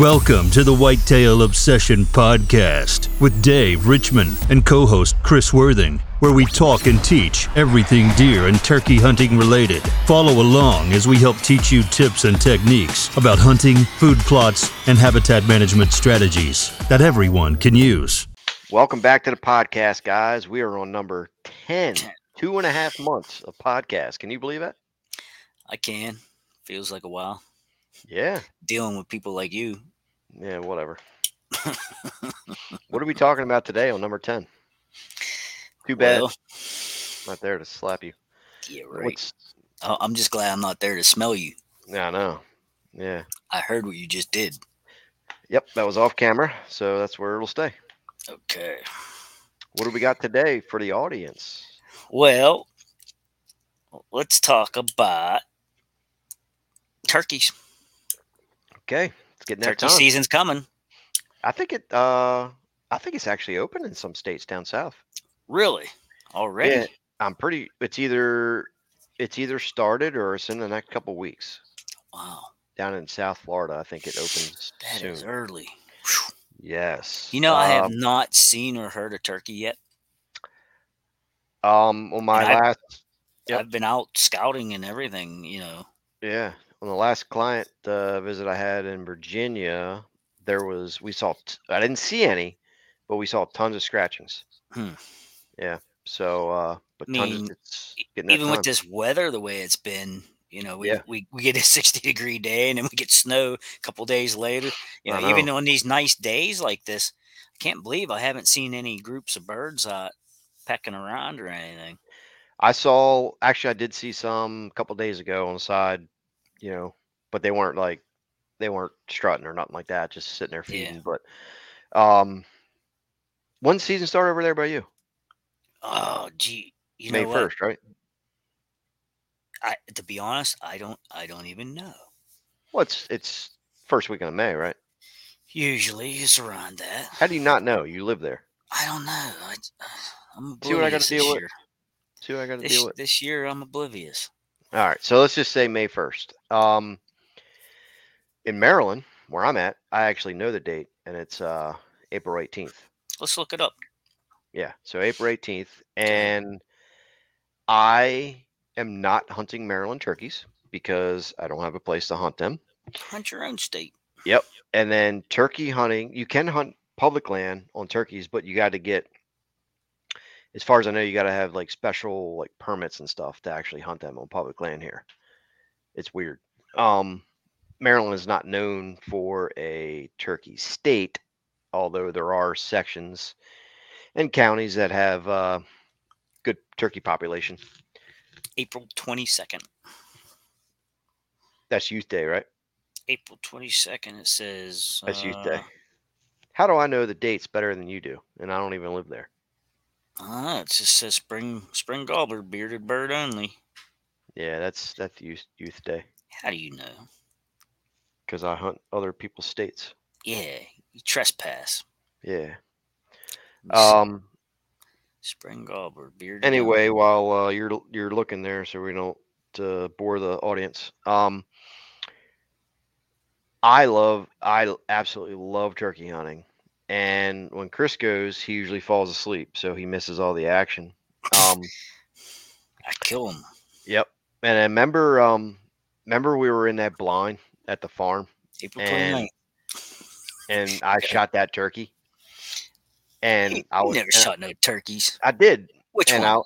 Welcome to the Whitetail Obsession Podcast with Dave Richmond and co host Chris Worthing, where we talk and teach everything deer and turkey hunting related. Follow along as we help teach you tips and techniques about hunting, food plots, and habitat management strategies that everyone can use. Welcome back to the podcast, guys. We are on number 10, two and a half months of podcast. Can you believe that? I can. Feels like a while. Yeah. Dealing with people like you. Yeah, whatever. what are we talking about today on number 10? Too bad. Well, not there to slap you. yeah, right. What's, I- I'm just glad I'm not there to smell you. yeah, I know. Yeah. I heard what you just did. Yep, that was off camera, so that's where it'll stay. Okay. What do we got today for the audience? Well, let's talk about turkeys. Okay, getting that Turkey time. season's coming. I think it. Uh, I think it's actually open in some states down south. Really? Already? Yeah, I'm pretty. It's either it's either started or it's in the next couple weeks. Wow. Down in South Florida, I think it opens That is soon. early. Yes. You know, I have Um, not seen or heard a turkey yet. Um, on my And I- last, Yep. I've been out scouting and everything, you know. yeah, on the last client uh, visit I had in Virginia, there was we saw. T- I didn't see any, but we saw tons of scratchings. Hmm. Yeah. So, uh, but tons mean, of, getting that even with this weather the way it's been you know we, Yeah. we we get a 60 degree day and then we get snow a couple days later you I know, even on these nice days like this i can't believe i haven't seen any groups of birds uh pecking around or anything I saw actually I did see some a couple days ago on the side, you know, but they weren't like they weren't strutting or nothing like that, just sitting there Yeah. feeding. But um when season started over there by you? oh gee you May know what first, right? I, to be honest i don't i don't even know Well it's it's first weekend of May, right? usually it's around that How do you not know? You live there. i don't know I, i'm See what I gotta oblivious deal this with? year. See what I gotta This, deal with. this year i'm oblivious All right, so let's just say May first. Um in Maryland, where I'm at, I actually know the date and it's uh April eighteenth. let's look it up Yeah, so April 18th. And I am not hunting Maryland turkeys because I don't have a place to hunt them. hunt your own state Yep. And then turkey hunting, you can hunt public land on turkeys, but you got to get, as far as I know, you got to have like special like permits and stuff to actually hunt them on public land here. It's weird. Um, Maryland is not known for a turkey state, although there are sections and counties that have uh, good turkey population. april 22nd That's Youth Day, right? April 22nd, it says. That's Youth uh, Day. How do I know the dates better than you do? And I don't even live there. Ah, it just says spring spring gobbler, bearded bird only. Yeah, that's that's Youth Youth Day How do you know? because I hunt other people's states. Yeah, you trespass. Yeah. Um. spring gobbler, bearded. Anyway, only. while uh, you're you're looking there, so we don't uh, bore the audience. Um. I love I absolutely love turkey hunting, and when Chris goes, he usually falls asleep, so he misses all the action. Um. I kill him. Yep. And I remember, um, remember we were in that blind at the farm, April And 29th. and I shot that turkey, and You- I was, never shot no turkeys. I did, Which and one?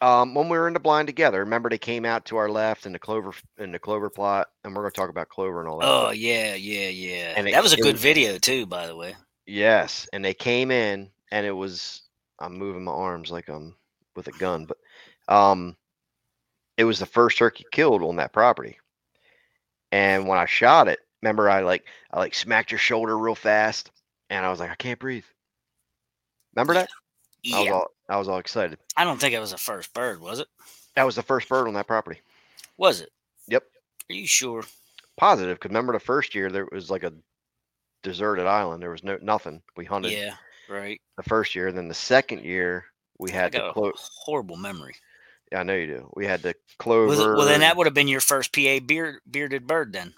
I, um, when we were in the blind together, remember they came out to our left in the clover in the clover plot, and we're gonna talk about clover and all that. Oh stuff. yeah, yeah, yeah. And it- that was a good was- video too, by the way. Yes, and they came in, and it was I'm moving my arms like I'm with a gun, but um, it was the first turkey killed on that property. And when I shot it, remember I like I like smacked your shoulder real fast, and I was like I can't breathe. Remember that? I was Yeah, all I was all excited. I don't think it was the first bird, was it? That was the first bird on that property. Was it? Yep. Are you sure? Positive, because remember the first year there was like a deserted island. There was no nothing. We hunted Yeah, right. the first year. Then the second year we had the got a horrible memory. Yeah, I know you do. We had the clover. Was it, well, then that would have been your first PA beard, bearded bird then.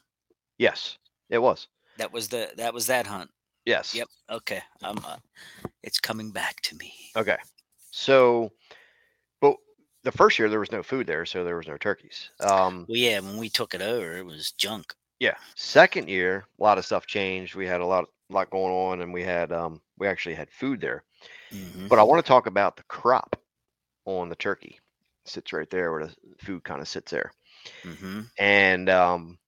Yes, it was. That was the that was that hunt. Yes. Yep. Okay. I'm. Uh, it's coming back to me. Okay. So, but the first year there was no food there, so there was no turkeys. Um, Well, yeah. When we took it over, it was junk. Yeah. Second year, a lot of stuff changed. We had a lot, lot going on, and we had, um, we actually had food there. hmm But I want to talk about the crop on the turkey. sits right there where the food kind of sits there. hmm And um,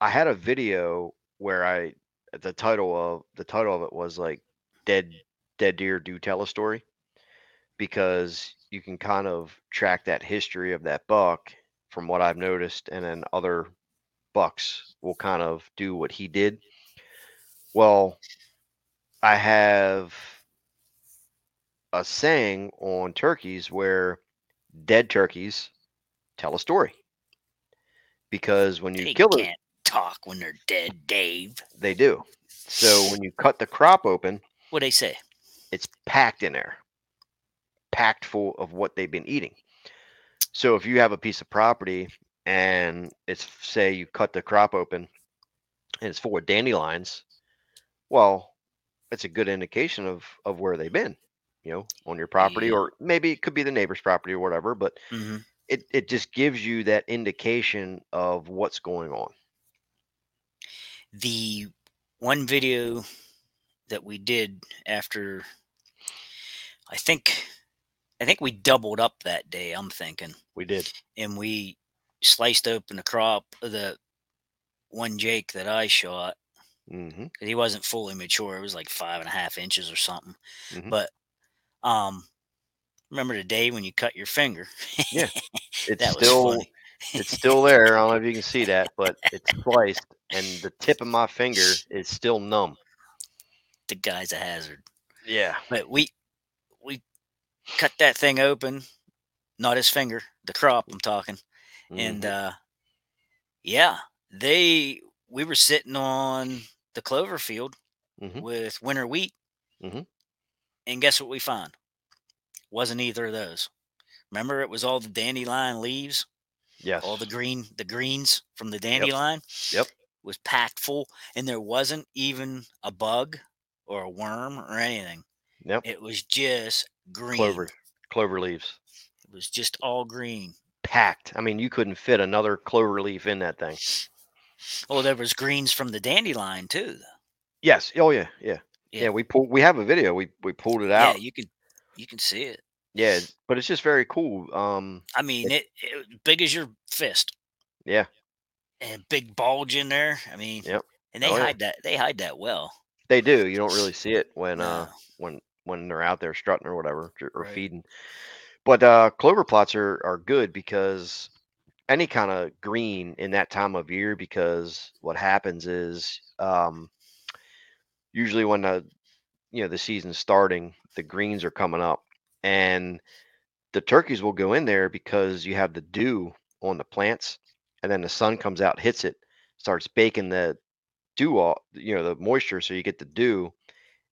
I had a video where I the title of the title of it was like dead dead deer do tell a story because you can kind of track that history of that buck from what I've noticed and then other bucks will kind of do what he did. Well, I have a saying on turkeys where dead turkeys tell a story. Because when you They kill can't talk when they're dead, Dave. they do. So when you cut the crop open, What they say? it's packed in there, packed full of what they've been eating. So if you have a piece of property and it's say you cut the crop open and it's full of dandelions, well, it's a good indication of of where they've been, you know, on your property, Yeah. or maybe it could be the neighbor's property or whatever. But hmm it it just gives you that indication of what's going on. The one video that we did after, I think, I think we doubled up that day. I'm thinking, We did. and we sliced open the crop of the one Jake that I shot. hmm 'cause He wasn't fully mature. It was like five and a half inches or something. Mhm. But um, remember the day when you cut your finger? Yeah. It's still it's still there. I don't know if you can see that, but it's sliced, and the tip of my finger is still numb. the guy's a hazard. Yeah. But we we cut that thing open, not his finger, the crop I'm talking. And Mhm. uh yeah, they we were sitting on the clover field Mhm. with winter wheat. Mhm. And guess what we found? Wasn't either of those. Remember it was all the dandelion leaves, yes. all the green the greens from the dandelion? Yep. Was packed full and there wasn't even a bug or a worm or anything. Yep. It was just green. Clover. Clover leaves. It was just all green. Packed. I mean, you couldn't fit another clover leaf in that thing. Oh, there was greens from the dandelion too. Yes. Oh yeah. Yeah. Yeah. Yeah. we pulled. We have a video. We we pulled it out. Yeah, you can you can see it. Yeah. But it's just very cool. Um. I mean, it, it big as your fist Yeah. and big bulge in there. I mean, Yep. and they Oh, yeah. hide that they hide that well. They do. You don't really see it when uh when when they're out there strutting or whatever or or Right. feeding. But uh clover plots are are good because any kind of green in that time of year because what happens is um usually when the you know the season's starting the greens are coming up and the turkeys will go in there because you have the dew on the plants and then the sun comes out hits it starts baking the dew off you know the moisture so you get the dew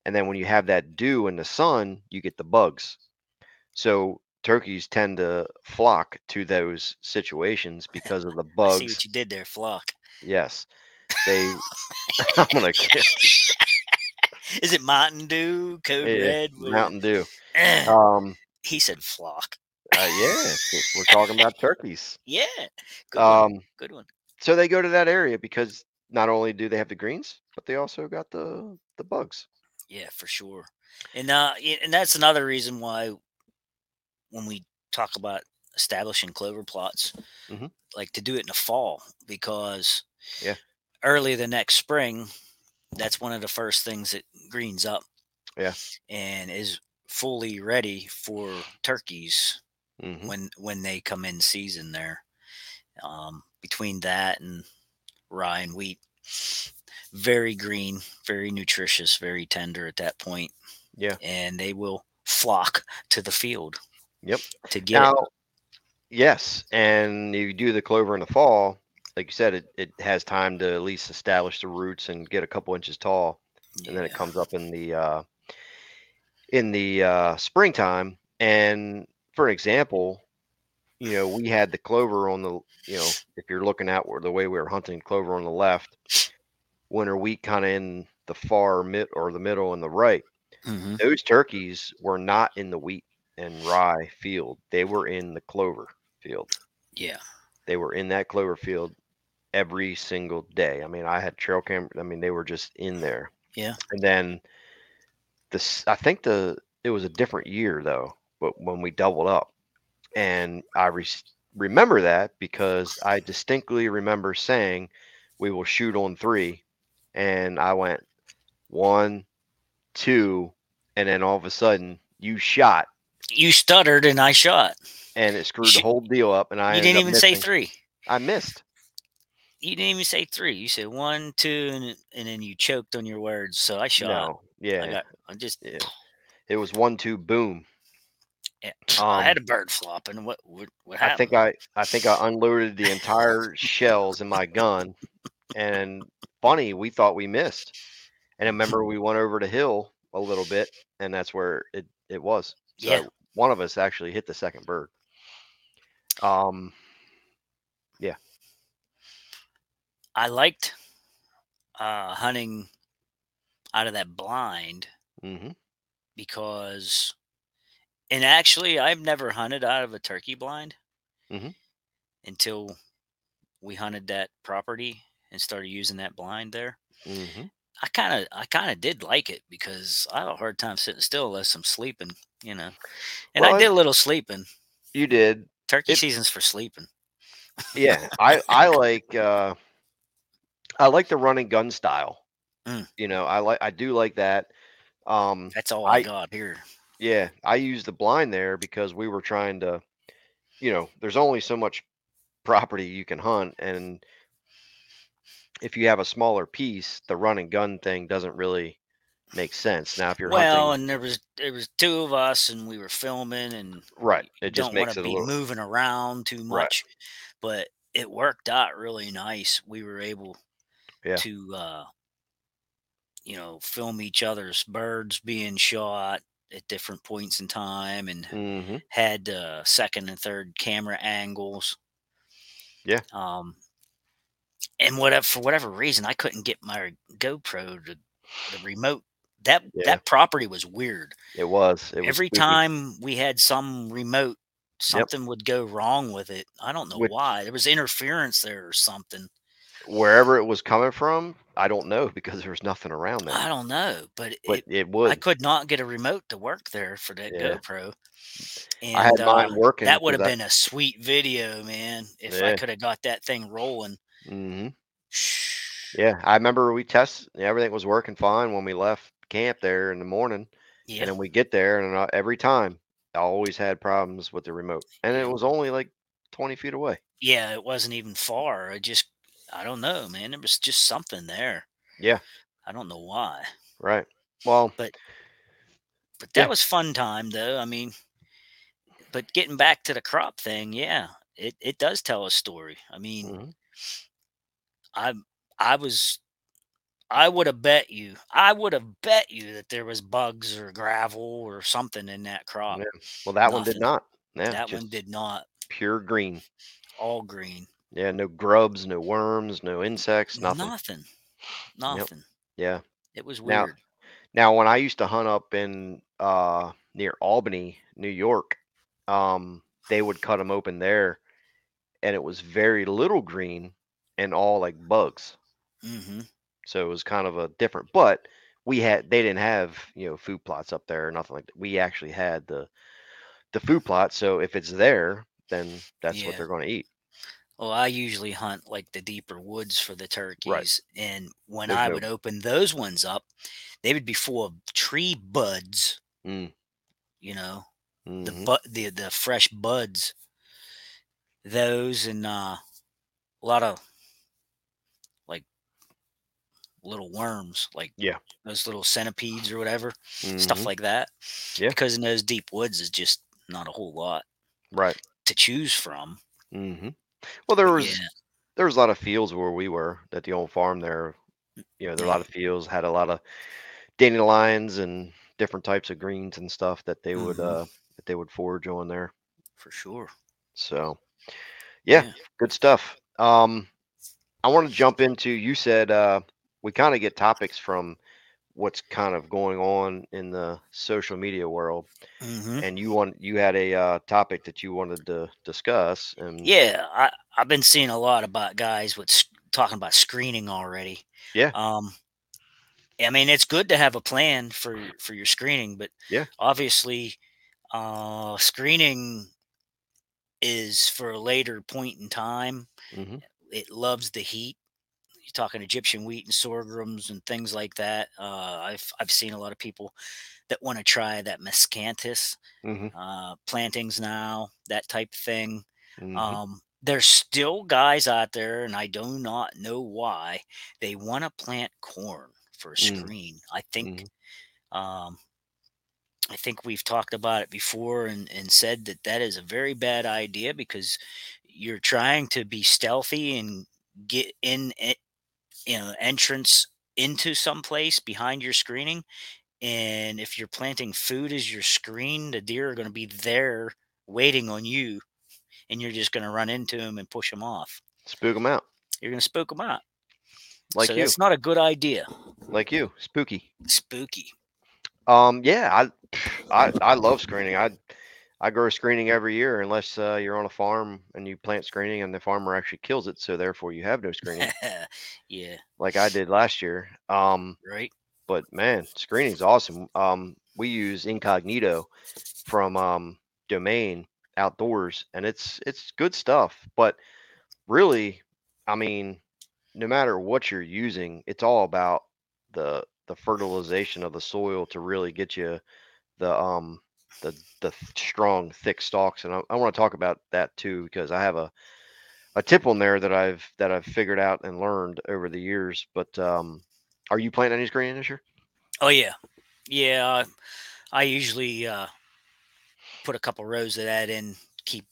and then when you have that dew in the sun you get the bugs. So turkeys tend to flock to those situations because of the I see what you did there, flock. yes they i'm gonna Is it Mountain Dew, Code Yeah, Red? what is it? mountain dew um he said flock. uh, yeah we're talking about turkeys Yeah, good one. um Good one. so they go to that area because not only do they have the greens but they also got the the bugs Yeah, for sure. And uh, and that's another reason why when we talk about establishing clover plots, Mhm. like to do it in the fall because Yeah. early the next spring, that's one of the first things that greens up. Yeah. and is fully ready for turkeys hmm when when they come in season there. Um, between that and rye and wheat, very green, very nutritious, very tender at that point, yeah and they will flock to the field. Yep. To get now it. yes and you do the clover in the fall like you said it, it has time to at least establish the roots and get a couple inches tall and then it comes up in the uh in the uh springtime and for an example you know we had the clover on the you know if you're looking at where the way we were hunting clover on the left winter wheat kind of in the far mid or the middle and the right. hmm Those turkeys were not in the wheat and rye field. They were in the clover field. Yeah. They were in that clover field every single day. I mean, I had trail camera. I mean, they were just in there. Yeah. And then this, I think the it was a different year though, but when we doubled up, and I re- remember that because I distinctly remember saying we will shoot on three, and I went one, two, and then all of a sudden you shot, You stuttered and I shot. and it screwed the whole deal up, and I you didn't even say three. I missed. You didn't even say three. You said one, two, and, and then you choked on your words. So I shot. No, yeah, I got. I just. yeah. It was one, two, boom. Yeah. Um, I had a bird flopping. What? What? What happened? I think I I think I unloaded the entire shells in my gun, and funny, we thought we missed, and I remember we went over the hill a little bit, and that's where it it was. So Yeah. One of us actually hit the second bird. Um, yeah. I liked uh, hunting out of that blind hmm because, and actually, I've never hunted out of a turkey blind Mhm. until we hunted that property and started using that blind there. hmm I kind of, I kind of did like it because I have a hard time sitting still unless I'm sleeping, you know. And Well, I did a little sleeping. You did, Turkey It- season's for sleeping. yeah. I I like uh, I like the running gun style. Mm. You know, I like I do like that. Um, That's all I, I- got here. Yeah, I used the blind there because we were trying to, you know, there's only so much property you can hunt, and if you have a smaller piece, the run and gun thing doesn't really make sense. Now, if you're Well, hunting, and there was there was two of us, and we were filming, and right, it just don't want makes to it a be little moving around too Right. much, but it worked out really nice. We were able Yeah. to, uh, you know, film each other's birds being shot at different points in time, and hmm had uh, second and third camera angles. Yeah. Um, and whatever for whatever reason, I couldn't get my GoPro to the remote. That Yeah. that property was weird. It was. It was Every spooky. time we had some remote, something would go wrong with it. I don't know Which- why. There was interference there or something. wherever it was coming from, I don't know because there was nothing around there. I don't know, but, But it, it I could not get a remote to work there for that Yeah. GoPro. And I had mine uh, working. that would have I- been a sweet video, man. If I could have got that thing rolling. Mhm. Yeah, I remember we test. Everything was working fine when we left camp there in the morning. Yeah. And then we get there, and every time I always had problems with the remote, and it was only like twenty feet away. Yeah, it wasn't even far. I just, I don't know, man. There was just something there. Yeah. I don't know why, Right. Well, but but that Yeah. was fun time though. I mean, but getting back to the crop thing, yeah, it, it does tell a story. I mean, mhm, I, I was, I would have bet you, I would have bet you that there was bugs or gravel or something in that crop. Yeah, well, that one did not. Yeah, that one did not. pure green. All green. Yeah, no grubs, no worms, no insects, nothing. Nothing. Nothing. Yeah. It was Now- weird. Now, when I used to hunt up in uh near Albany, New York, um, they would cut them open there, and it was very little green and all like bugs. hmm So it was kind of a different. But we had they didn't have you know food plots up there or nothing like that. We actually had the the food plot. So if it's there, then that's what they're going to eat. Well, I usually hunt like the deeper woods for the turkeys. And when There's I no- would open those ones up, they would be full of tree buds, Mm, you know, the mhm, bu- the the fresh buds. Those and uh, a lot of little worms, like Yeah. those little centipedes or whatever, mhm, stuff like that. Yeah. Because in those deep woods is just not a whole lot right. to choose from. hmm Well, there was yeah, there was a lot of fields where we were at the old farm there. You know, there were a lot of fields had a lot of dandelions and different types of greens and stuff that they would Mhm. uh that they would forage on there. for sure. So, yeah, Yeah. good stuff. Um, I want to jump into. You said uh, we kind of get topics from what's kind of going on in the social media world hmm and you want you had a uh, topic that you wanted to discuss and Yeah, I I've been seeing a lot about guys with talking about screening already. Yeah. Um, I mean, it's good to have a plan for for your screening, but Yeah. obviously, uh, screening is for a later point in time. Mhm. It loves the heat. Talking Egyptian wheat and sorghums and things like that. Uh, I've I've seen a lot of people that want to try that miscanthus Mhm. uh, plantings now, that type of thing. Mhm. Um, there's still guys out there, and I do not know why they want to plant corn for a Mm. screen. I think, Mhm. um, I think we've talked about it before and, and said that that is a very bad idea because you're trying to be stealthy and get in, it, you know, entrance into some place behind your screening. And if you're planting food as your screen, the deer are going to be there waiting on you, and you're just going to run into them and push them off. spook them out You're going to spook them out. like so you that's not a good idea. like you spooky Spooky. um yeah i i i love screening i i grow screening every year unless uh, you're on a farm and you plant screening and the farmer actually kills it so therefore you have no screening yeah, like i did last year um right. but man, screening's awesome. Um, we use Incognito from um, Domain Outdoors, and it's it's good stuff. But really, I mean, no matter what you're using, it's all about the the fertilization of the soil to really get you the um the the strong thick stalks. And I, I want to talk about that too because I have a a tip on there that I've that I've figured out and learned over the years. But um, are you planting any screening this year? Oh yeah, yeah. uh, I usually uh, put a couple rows of that in, keep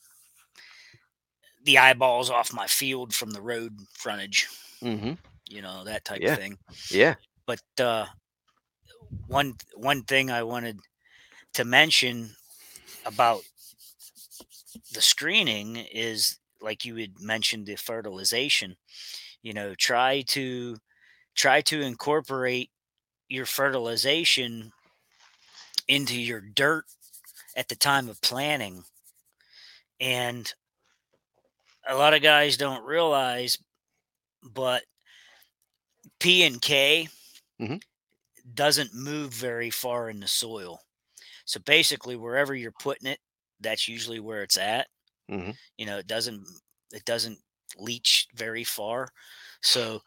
the eyeballs off my field from the road frontage. Mm-hmm. You know that type Yeah. of thing. Yeah. But uh, one one thing I wanted to mention about the screening is like you had mentioned the fertilization. You know, try to try to incorporate your fertilization into your dirt at the time of planting. And a lot of guys don't realize, but P and K Mhm. doesn't move very far in the soil. So basically, wherever you're putting it, that's usually where it's at. Mhm. You know, it doesn't it doesn't leach very far. So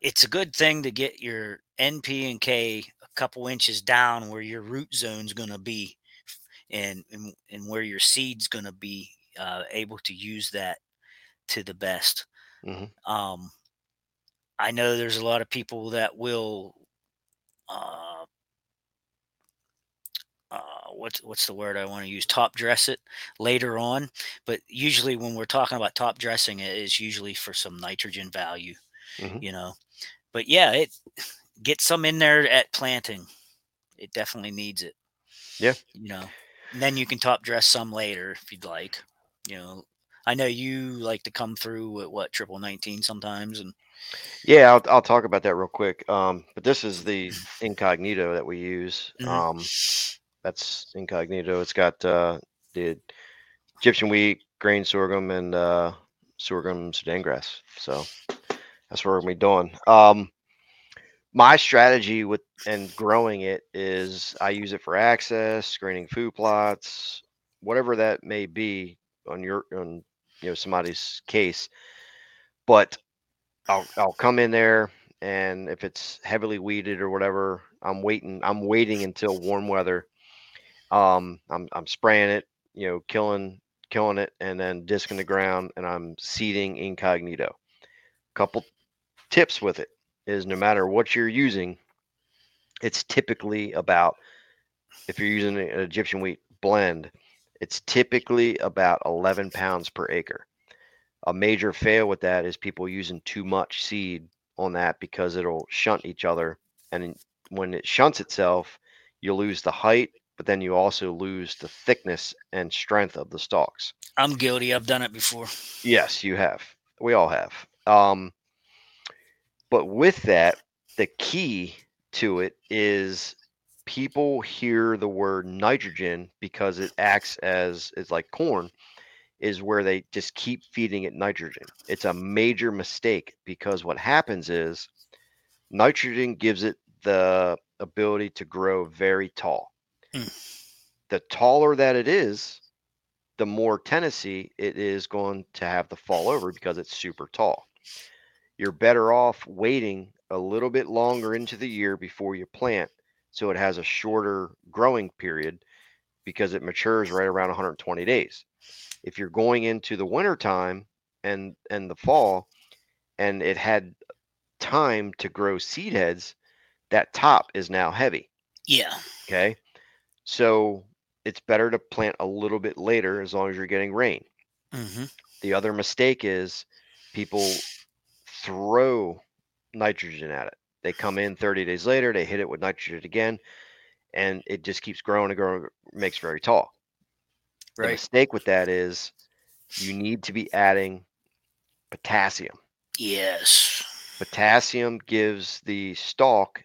it's a good thing to get your NP and K a couple inches down where your root zone's going to be, and, and and where your seed's going to be uh, able to use that to the best. Mhm. Um, I know there's a lot of people that will. Uh, what's what's the word I want to use? Top dress it later on, but usually when we're talking about top dressing, it is usually for some nitrogen value, Mhm. you know. But yeah, it get some in there at planting. It definitely needs it. Yeah. you know. And then you can top dress some later if you'd like. You know, I know you like to come through with what triple nineteen sometimes, and Yeah, I'll I'll talk about that real quick. Um, but this is the incognito that we use. Mhm. Um, that's incognito. It's got uh, the Egyptian wheat, grain sorghum, and uh, sorghum Sudan grass. So that's what we're gonna be doing. Um, my strategy with and growing it is I use it for access, screening food plots, whatever that may be on your on you know somebody's case. But I'll I'll come in there and if it's heavily weeded or whatever, I'm waiting. I'm waiting until warm weather. Um, I'm I'm spraying it, you know, killing killing it, and then disking the ground, and I'm seeding incognito. Couple tips with it is no matter what you're using, it's typically about if you're using an Egyptian wheat blend, it's typically about 11 pounds per acre. A major fail with that is people using too much seed on that because it'll shunt each other. And when it shunts itself, you lose the height, but then you also lose the thickness and strength of the stalks. I'm guilty. I've done it before. Yes, you have. We all have. Um, but with that, the key to it is people hear the word nitrogen because it acts as it's like corn is where they just keep feeding it nitrogen. It's a major mistake because what happens is nitrogen gives it the ability to grow very tall. Mm. The taller that it is, the more tendency it is going to have to fall over because it's super tall. You're better off waiting a little bit longer into the year before you plant so it has a shorter growing period because it matures right around 120 days. If you're going into the winter time and and the fall and it had time to grow seed heads, that top is now heavy. Yeah. Okay. So it's better to plant a little bit later as long as you're getting rain. hmm The other mistake is people throw nitrogen at it. They come in 30 days later, they hit it with nitrogen again, and it just keeps growing and growing, makes very tall. The mistake with that is you need to be adding potassium. Yes. Potassium gives the stalk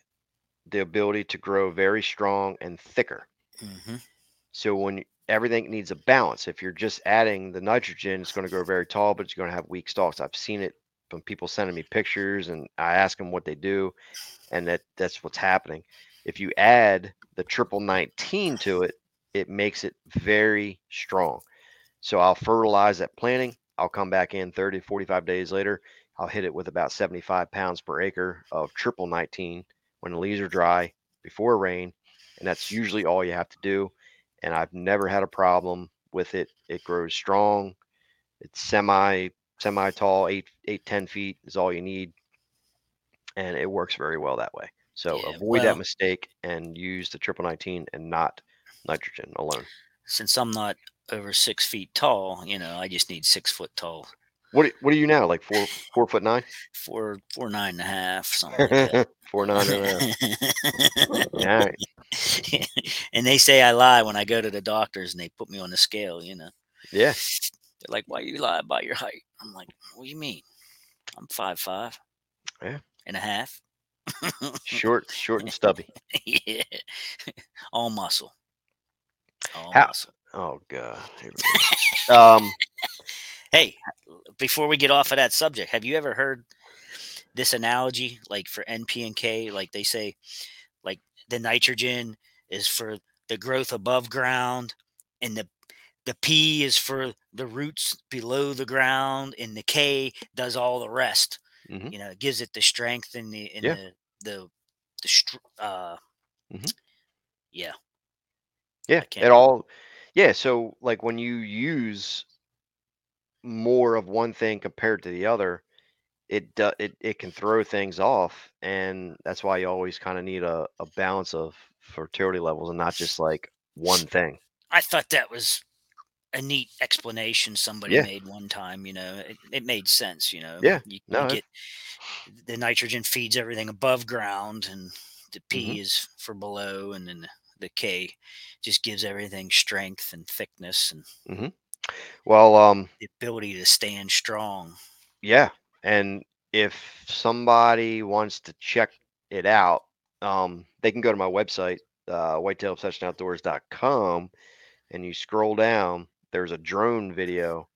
the ability to grow very strong and thicker. Hmm So when everything needs a balance, if you're just adding the nitrogen, it's going to grow very tall, but it's going to have weak stalks. I've seen it from people sending me pictures, and I ask them what they do, and that that's what's happening. If you add the triple 19 to it, it makes it very strong. So I'll fertilize that planting. I'll come back in 30, 45 days later. I'll hit it with about 75 pounds per acre of triple 19 when the leaves are dry before rain. And that's usually all you have to do. And I've never had a problem with it. It grows strong. It's semi semi tall, eight, eight ten feet is all you need. And it works very well that way. So Yeah, avoid well- that mistake and use the triple 19 and not nitrogen alone. Since I'm not over six feet tall, you know, I just need six foot tall, What are- what are you now? Like four four foot nine? four four nine and a half, something like that. four nine and a half. Right. and they say I lie when I go to the doctors and they put me on the scale, you know. Yeah. They're like, Why you lie about your height? I'm like, What do you mean? I'm five five. Yeah. And a half. Short, short and stubby. yeah. All muscle. All How- muscle. Oh god. Go. um Hey, before we get off of that subject, have you ever heard this analogy like for NP and K? Like they say, like the nitrogen is for the growth above ground, and the the P is for the roots below the ground, and the K does all the rest. Mhm. You know, it gives it the strength and the and Yeah. the the the str- uh, Mhm. yeah, yeah, it all yeah, so like when you use more of one thing compared to the other, it do, it it can throw things off and that's why you always kind of need a, a balance of fertility levels and not just like one thing. I thought that was a neat explanation somebody Yeah. made one time. You know, it, it made sense. You know, Yeah, you, no, you get the nitrogen feeds everything above ground, and the P Mm-hmm. is for below, and then the, the K just gives everything strength and thickness and Well, um the ability to stand strong. Yeah, and if somebody wants to check it out, um, they can go to my website, uh, whitetailobsessionoutdoors.com, and you scroll down. There's a drone video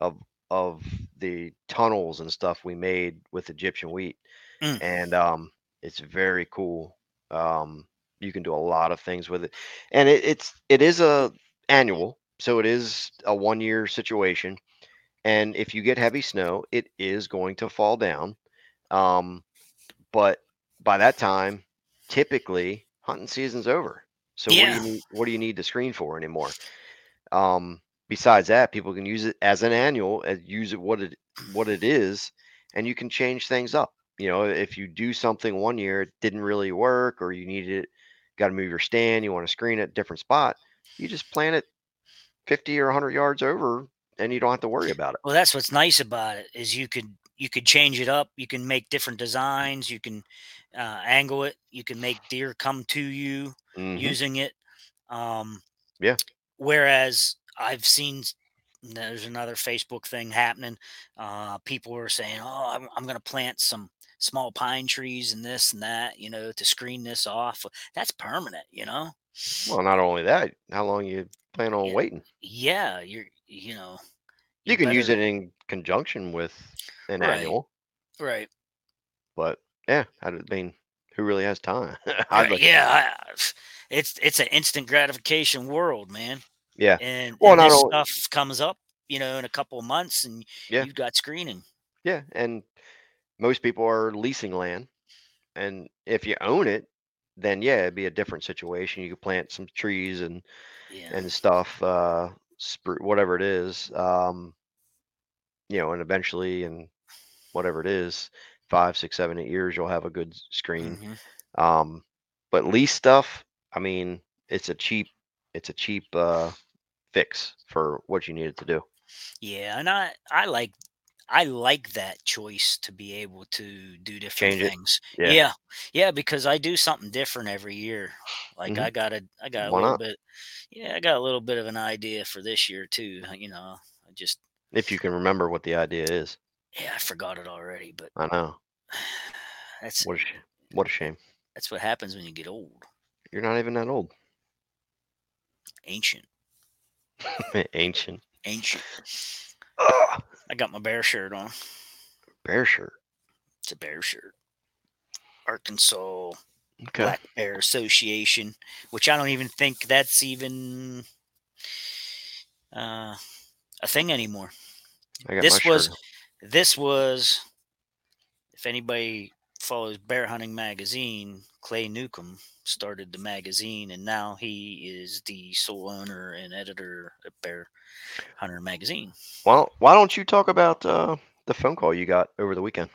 of of the tunnels and stuff we made with Egyptian wheat, Mm. and um, it's very cool. Um, you can do a lot of things with it, and it, it's it is a annual, so it is a one year situation. And if you get heavy snow, it is going to fall down. Um, but by that time, typically hunting season's over. So what do you need? What do you need to screen for anymore? Um, besides that, people can use it as an annual, and use it what it what it is, and you can change things up. You know, if you do something one year, it didn't really work, or you needed it, got to move your stand, you want to screen at a different spot, you just plant it 50 or 100 yards over, and you don't have to worry about it. Well, that's what's nice about it is you could you could change it up. You can make different designs. You can uh, angle it. You can make deer come to you. Mhm. using it. Um, Yeah. Whereas I've seen there's another Facebook thing happening. Uh, people are saying, "Oh, I'm, I'm going to plant some small pine trees and this and that, you know, to screen this off. That's permanent, you know. Well, not only that, how long you plan on Yeah. waiting? Yeah, you're you know. You can use it in conjunction with an Right. annual, right. but yeah, I mean, who really has time? Right, like- yeah, I, it's it's an instant gratification world, man. yeah, And, Well, and not this only- stuff comes up, you know, in a couple of months, and Yeah. you've got screening. yeah. And most people are leasing land, and if you own it, then yeah, it'd be a different situation. You could plant some trees and Yeah, and stuff, uh, spru whatever it is, um, you know, and eventually, and whatever it is, five, six, seven, eight years, you'll have a good screen. mhm. Um, but lease stuff, I mean, it's a cheap, it's a cheap uh, fix for what you needed to do. yeah, and I I like I like that choice to be able to do different Change things. Yeah. yeah, yeah, because I do something different every year. Like Mhm. I got a I got a Why little not? bit, yeah, I got a little bit of an idea for this year too. You know, I just If you can remember what the idea is, yeah, I forgot it already, but I know. that's What a sh- what a shame. that's what happens when you get old, You're not even that old. ancient, Ancient. ancient. Ugh, I got my bear shirt on. bear shirt. It's a bear shirt. Arkansas Okay. Black Bear Association, which I don't even think that's even uh, a thing anymore. I got this was- shirt. This was, if anybody follows Bear Hunting Magazine, Clay Newcomb started the magazine, and now he is the sole owner and editor of Bear Hunter Magazine. Well, why don't you talk about uh, the phone call you got over the weekend?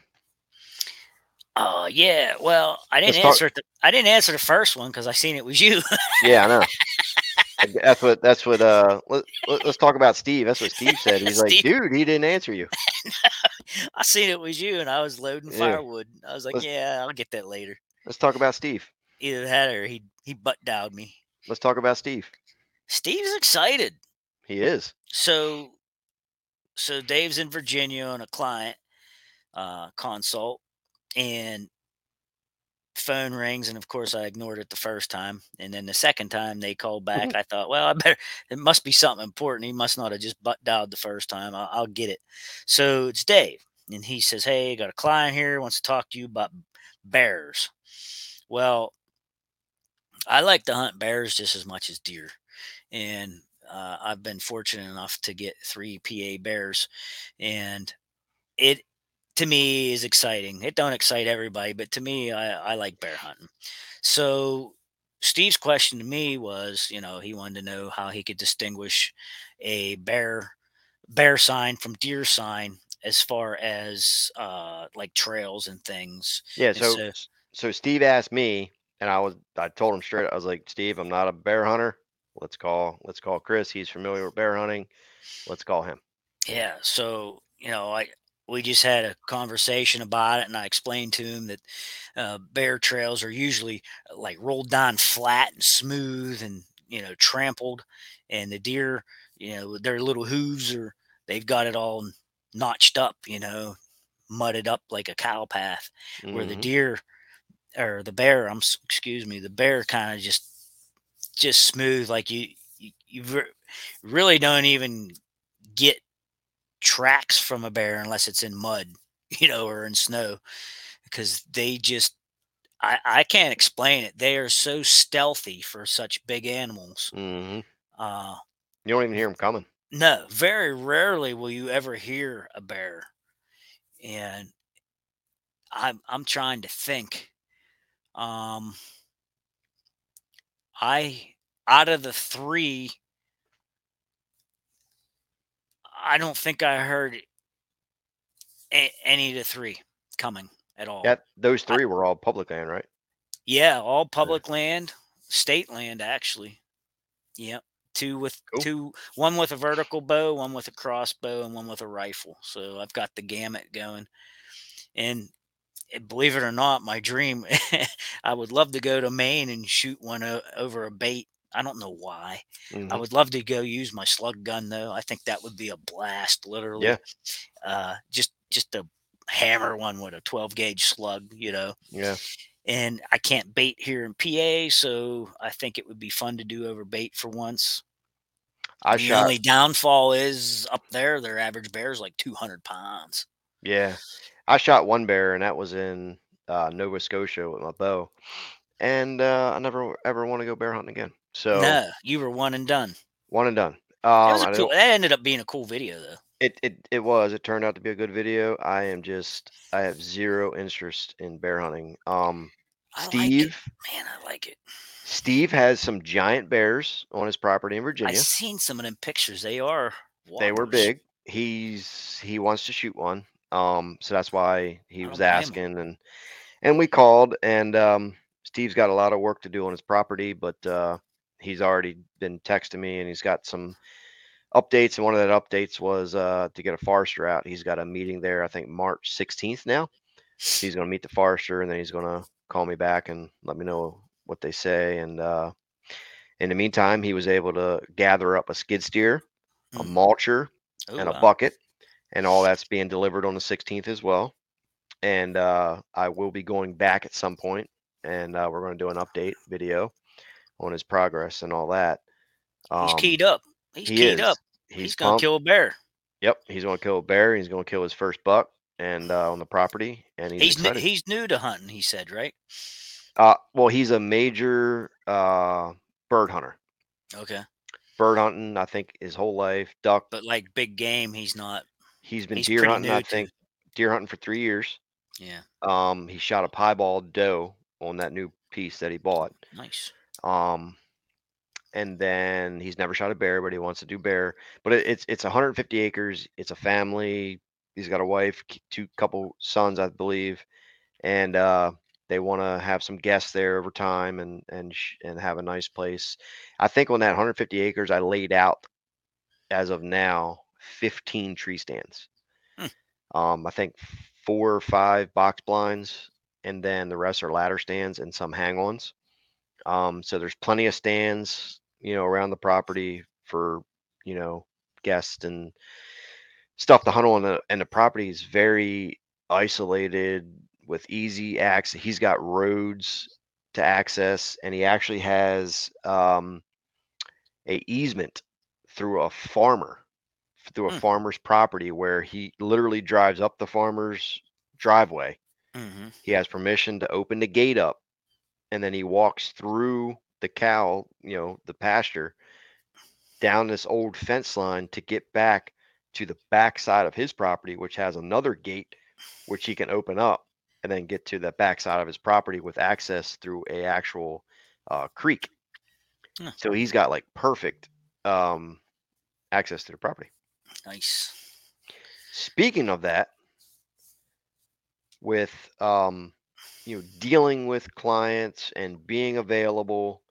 Oh yeah, well I didn't Let's answer. The, I didn't answer the first one because I seen it was you. Yeah, I know. That's what that's what uh let, us talk about Steve. That's what Steve said. He's like, dude, he didn't answer you. I seen it was you, and I was loading Yeah. firewood. I was like, Let's- yeah, I'll get that later. Let's talk about Steve. Either that or he he butt dialed me. Let's talk about Steve. Steve's excited. He is. So so Dave's in Virginia on a client uh consult and phone rings and of course I ignored it the first time and then the second time they called back I thought well I better it must be something important he must not have just butt dialed the first time I'll, I'll get it so it's Dave and he says hey got a client here wants to talk to you about bears well I like to hunt bears just as much as deer and uh, I've been fortunate enough to get three PA bears, and it to me is exciting. It don't excite everybody, but to me, I, I like bear hunting. So Steve's question to me was, you know, he wanted to know how he could distinguish a bear bear sign from deer sign as far as uh like trails and things. Yeah. And So so- Steve asked me, and I was I told him straight. I was like, Steve, I'm not a bear hunter. Let's call let's call Chris. He's familiar with bear hunting. Let's call him. Yeah. So, you know, I we just had a conversation about it and I explained to him that uh, bear trails are usually uh, like rolled down flat and smooth and, you know, trampled. And the deer, you know, their little hooves are, they've got it all notched up, you know, mudded up like a cow path where the Mhm. deer or the bear, I'm excuse me, the bear kind of just just smooth like you you, you re- really don't even get tracks from a bear unless it's in mud, you know, or in snow because they just I, I can't explain it. They are so stealthy for such big animals. mm-hmm. Uh You don't even hear them coming. no, very rarely will you ever hear a bear. And I'm I'm trying to think. Um I out of the 3 I don't think I heard a- any of the 3 coming at all. That those three were all public land, right? Yeah, all public land, state land actually. Yep. Two with Cool. two one with a vertical bow, one with a crossbow, and one with a rifle. So I've got the gamut going. And believe it or not, my dream I would love to go to Maine and shoot one o- over a bait. I don't know why. I Mhm. would love to go use my slug gun though. I think that would be a blast, literally. Yeah. Uh, just just to hammer one with a 12 gauge slug, you know. Yeah. And I can't bait here in PA, so I think it would be fun to do over bait for once. I the shot. only downfall is up there, their average bear is like 200 pounds. Yeah, I shot one bear, and that was in uh, Nova Scotia with my bow, and uh, I never ever want to go bear hunting again. So No, you were one and done. one and done. Um, was I a cool, that ended up being a cool video though. it, it it was. It turned out to be a good video. I am just I have zero interest in bear hunting. Um, I like. Steve Man, I like it. Steve has some giant bears on his property in Virginia. I've seen some of them pictures. They are They were big. He's he wants to shoot one. Um, so that's why he was don't him. asking and and we called and um Steve's got a lot of work to do on his property, but uh he's already been texting me and he's got some updates and one of that updates was uh to get a forester out. He's got a meeting there I think March 16th now. He's going to meet the forester and then he's going to call me back and let me know what they say and uh in the meantime, he was able to gather up a skid steer, a Mm. mulcher, Oh, and a wow. bucket, and all that's being delivered on the 16th as well. And uh, I will be going back at some point, and uh, we're going to do an update video on his progress and all that. He's Um, keyed up. He's he keyed is. up. He's, He's, gonna kill a bear. Yep, he's going to kill a bear. He's going to kill his first buck, and uh, on the property, and he's, He's new, he's new to hunting. He said, right? uh, well, he's a major uh, bird hunter. Okay, Bird hunting, I think, his whole life. Duck. but like big game, he's not. He's been he's deer hunting. I think deer hunting for three years. Yeah, Um, he shot a piebald doe on that new piece that he bought. nice. Um, and then he's never shot a bear, but he wants to do bear. But it, it's it's 150 acres. It's a family. He's got a wife, two couple sons, I believe, and uh, they want to have some guests there over time and and sh- and have a nice place. I think on that 150 acres, I laid out as of now 15 tree stands. Um, I think four or five box blinds, and then the rest are ladder stands and some hang-ons. Um, so there's plenty of stands, you know, around the property for, you know, guests and stuff to hunt on. The, and the property is very isolated with easy access. He's got roads to access, and he actually has um, a easement through a farmer, through a Hmm. farmer's property where he literally drives up the farmer's driveway hmm he has permission to open the gate up and then he walks through the cow you know the pasture down this old fence line to get back to the back side of his property which has another gate which he can open up and then get to the back side of his property with access through a actual uh, creek Huh. so he's got like perfect um, access to the property Nice. speaking of that with um you know dealing with clients and being available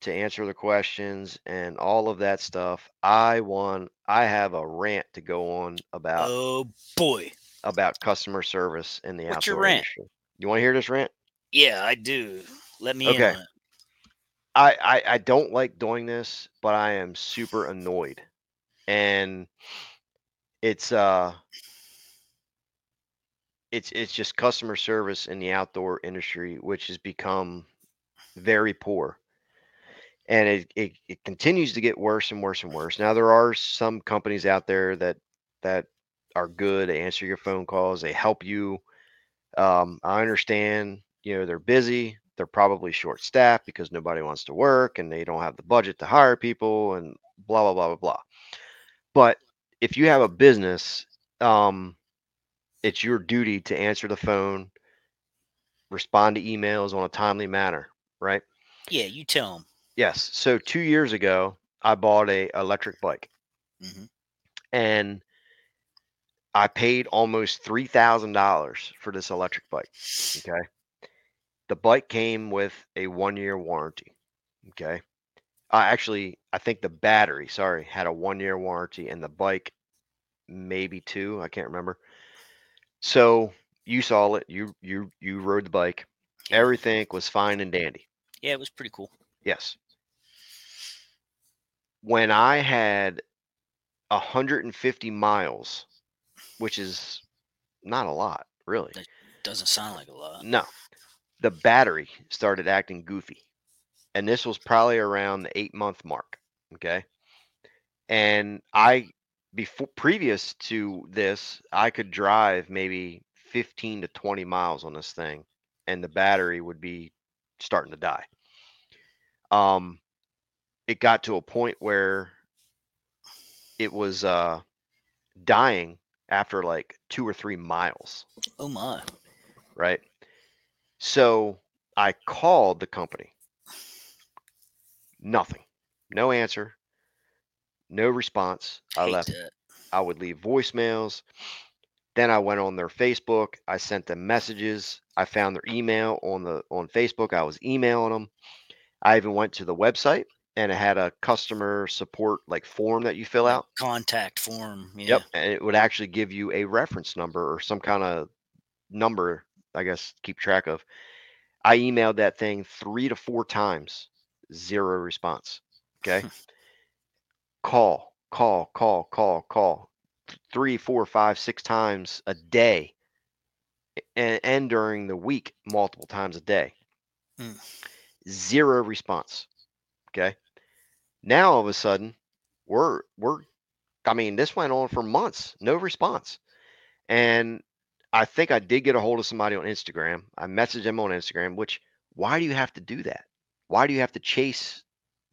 to answer the questions and all of that stuff i want i have a rant to go on about Oh boy. about customer service in the What's your rant? industry you want to hear this rant Yeah, I do. Let me in Okay. on it. I, I I don't like doing this, but I am super annoyed, and it's uh, it's it's just customer service in the outdoor industry, which has become very poor, and it, it it continues to get worse and worse and worse. Now there are some companies out there that that are good. They answer your phone calls. They help you. Um, I understand. You know they're busy. They're probably short staffed because nobody wants to work and they don't have the budget to hire people and blah blah blah blah blah. But if you have a business, um, it's your duty to answer the phone, respond to emails on a timely manner, right? Yeah, you tell them. Yes. So two years ago, I bought a electric bike, hmm and I paid almost three thousand dollars for this electric bike. Okay. The bike came with a one year warranty. Okay. Uh, actually, I think the battery, sorry, had a one year warranty, and the bike maybe two. I can't remember. So you saw it. You you you rode the bike. Everything was fine and dandy. Yeah, it was pretty cool. Yes. When I had 150 miles, which is not a lot, really. Doesn't sound like a lot. No. The battery started acting goofy. And this was probably around the eight month mark. Okay. And I, before previous to this, I could drive maybe 15 to 20 miles on this thing and the battery would be starting to die. Um, it got to a point where it was uh dying after like two or three miles, Oh my. right? So I called the company. Nothing. No answer. No response. I left. that. I would leave voicemails. Then I went on their Facebook. I sent them messages. I found their email on the on Facebook. I was emailing them. I even went to the website and it had a customer support like form that you fill out. Contact form. Yeah. Yep. And it would actually give you a reference number or some kind of number, I guess, to keep track of. I emailed that thing three to four times, zero response. Okay. call, call, call, call, call, three, four, five, six times a day. And, and during the week, multiple times a day. Hmm. Zero response. Okay. Now all of a sudden, we're we're I mean, this went on for months, no response. And I think I did get a hold of somebody on Instagram. I messaged them on Instagram, which why do you have to do that? Why do you have to chase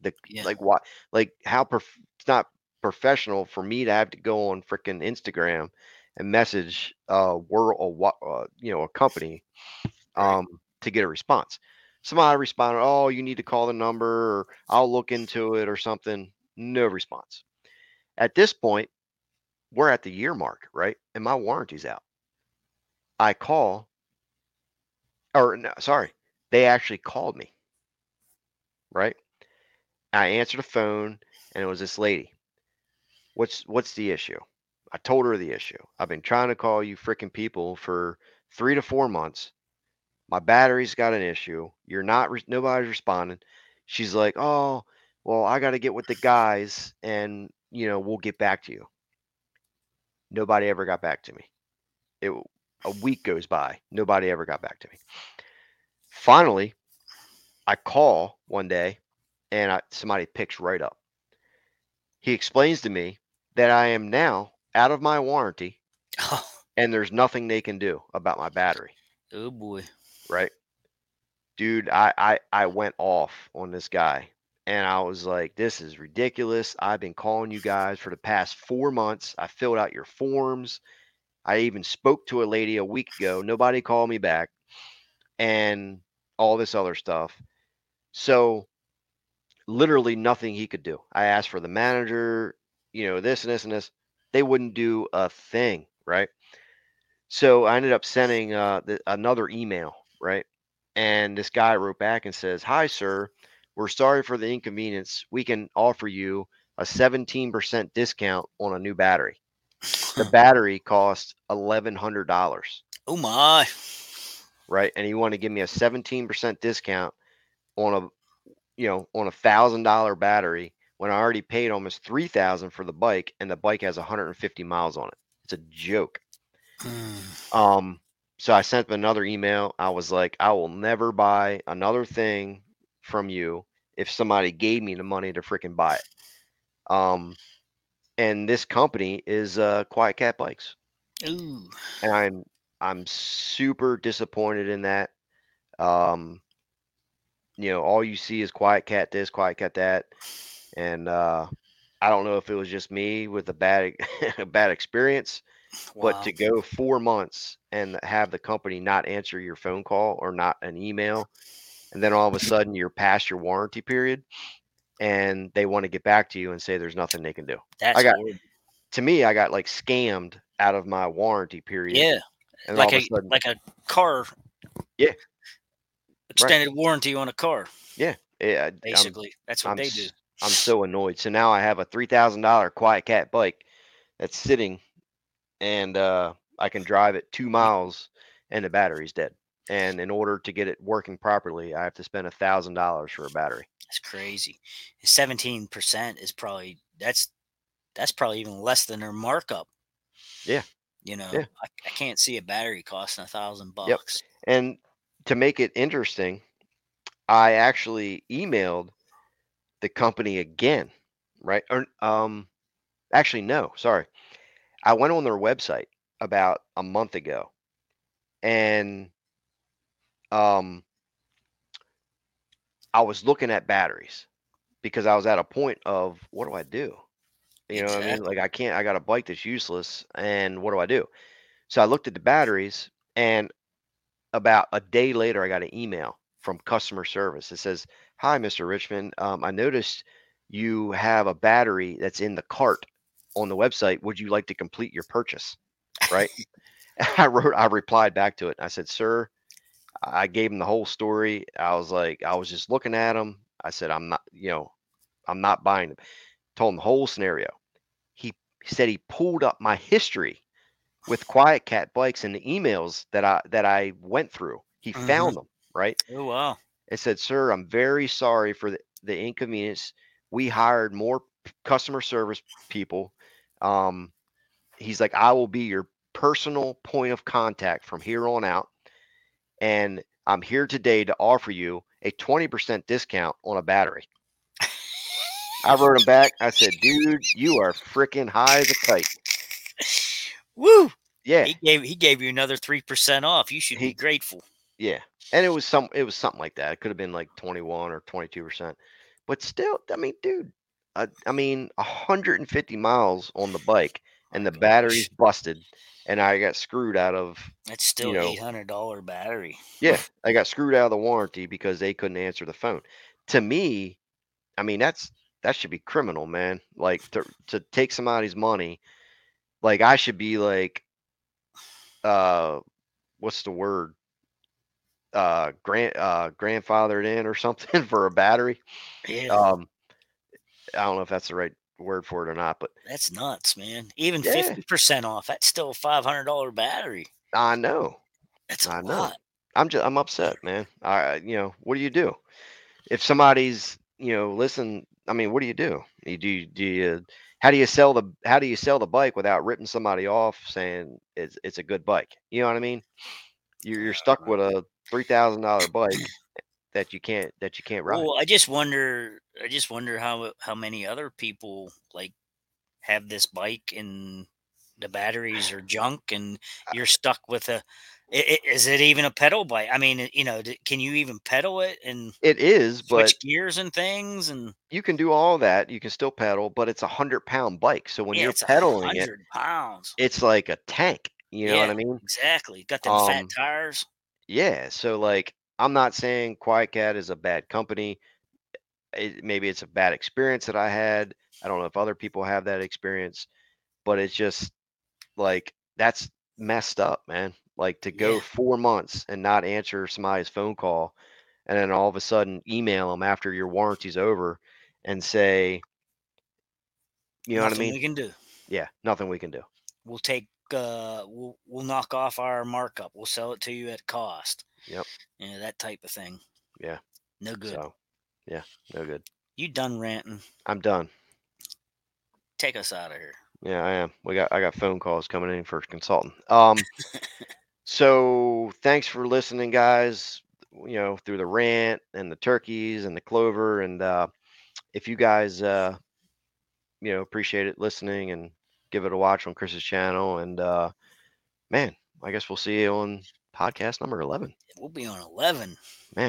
the Yeah. like what like how prof- it's not professional for me to have to go on freaking Instagram and message uh world or what uh, you know a company um to get a response. Somebody responded, "Oh, you need to call the number or I'll look into it or something." No response. At this point, we're at the year mark, right? And my warranty's out. I call, or no, sorry, they actually called me, right? I answered the phone, and it was this lady. What's what's the issue? I told her the issue. I've been trying to call you freaking people for three to four months. My battery's got an issue. You're not. Re- nobody's responding. She's like, oh, well, I got to get with the guys, and you know, we'll get back to you. Nobody ever got back to me. It a week goes by. Nobody ever got back to me. Finally, I call one day, and I, somebody picks right up. He explains to me that I am now out of my warranty, Oh, and there's nothing they can do about my battery. oh boy. right? Dude, I, I I went off on this guy and I was like, this is ridiculous. I've been calling you guys for the past four months. I filled out your forms. I even spoke to a lady a week ago. Nobody called me back and all this other stuff. So literally nothing he could do. I asked for the manager, you know, this and this and this. They wouldn't do a thing, right? So I ended up sending uh, the, another email, right? And this guy wrote back and says, "Hi, sir. We're sorry for the inconvenience. We can offer you a 17% discount on a new battery. The battery costs $1,100, Oh my. right? And you want to give me a 17% discount on a, you know, on a thousand dollar battery when I already paid almost 3000 for the bike and the bike has 150 miles on it. It's a joke. Mm, Um, so I sent them another email. I was like, I will never buy another thing from you if somebody gave me the money to freaking buy it. Um, and this company is uh, QuietKat Bikes, Ooh. and I'm I'm super disappointed in that. Um, you know, all you see is QuietKat this, QuietKat that, and uh, I don't know if it was just me with a bad a bad experience but to go four months and have the company not answer your phone call or not an email, and then all of a sudden you're past your warranty period, and they want to get back to you and say there's nothing they can do. That's got- horrible. To me, I got like scammed out of my warranty period. Yeah. Like a a sudden, like a car. Yeah. Extended warranty on a car, yeah, I'm, basically. That's what I'm they do. I'm so annoyed. So now I have a three thousand dollar QuietKat bike that's sitting, and uh, I can drive it two miles, and the battery's dead. And in order to get it working properly, I have to spend a thousand dollars for a battery. That's crazy. Seventeen percent is probably that's that's probably even less than their markup. Yeah. You know, Yeah. I, I can't see a battery costing a thousand bucks. Yep. bucks. And to make it interesting, I actually emailed the company again, right? Or um actually no, sorry. I went on their website about a month ago and um I was looking at batteries because I was at a point of what do I do? You know what I mean? Like I can't I got a bike that's useless and what do I do? So I looked at the batteries and about a day later I got an email from customer service. It says, "Hi Mr. Richmond, um, I noticed you have a battery that's in the cart on the website. Would you like to complete your purchase?" Right? I wrote I replied back to it. I said, "Sir, I gave him the whole story. I was like, I was just looking at him. I said, I'm not, you know, I'm not buying them. Told him the whole scenario. He, he said he pulled up my history with QuietKat bikes and the emails that I that I went through. He Mhm. found them, right? Oh wow. It said, Sir, I'm very sorry for the, the inconvenience. We hired more customer service people. Um, he's like, I will be your personal point of contact from here on out. And I'm here today to offer you a 20% discount on a battery. I wrote him back. I said, dude, you are freaking high as a kite. Woo! Yeah. He gave he gave you another three percent off. You should He- be grateful. Yeah. And it was some it was something like that. It could have been like 21 or 22%. But still, I mean, dude, I, I mean, 150 miles on the bike and the gosh. battery's busted and I got screwed out of That's still know- eight hundred dollar battery. yeah, I got screwed out of the warranty because they couldn't answer the phone. To me, I mean, that's that should be criminal, man. Like to to take somebody's money, like I should be like uh what's the word? Uh grand uh grandfathered in or something for a battery. Yeah, Um I don't know if that's the right word for it or not, but that's nuts, man. Even Yeah. fifty percent off. That's still a five hundred dollar battery. I know. That's a I know. lot. I'm just I'm upset, man. I you know, what do you do? If somebody's, you know, listen, I mean, what do you do? You do do you how do you sell the how do you sell the bike without ripping somebody off saying it's it's a good bike? You know what I mean? You're you're stuck with a three thousand dollar bike that you can't that you can't ride. Well, I just wonder. I just wonder how how many other people like have this bike and the batteries are junk, and you're stuck with a. i- i- Is it even a pedal bike? I mean, you know, d- can you even pedal it and It is, but gears and things? And you can do all that. You can still pedal, but it's a hundred pound bike. So when yeah, you're pedaling it, pounds. it's like a tank. You know what I mean? Exactly. Got them Um, fat tires. Yeah, so like I'm not saying QuietKat is a bad company. It, maybe it's a bad experience that I had. I don't know if other people have that experience, but it's just like that's messed up, man. Like to go Yeah. four months and not answer somebody's phone call, and then all of a sudden email them after your warranty's over and say, you know Nothing what I mean? we can do. Yeah, nothing we can do. We'll take. Uh, we'll we'll knock off our markup. We'll sell it to you at cost. Yep. You know that type of thing. Yeah. No good. So, yeah, no good. You done ranting? I'm done. Take us out of here. Yeah, I am. We got I got phone calls coming in for consulting. Um so thanks for listening guys, you know, through the rant and the turkeys and the clover and uh if you guys uh you know, appreciate it listening and give it a watch on Chris's channel and uh man, I guess we'll see you on podcast number 11. We'll be on eleven. Man,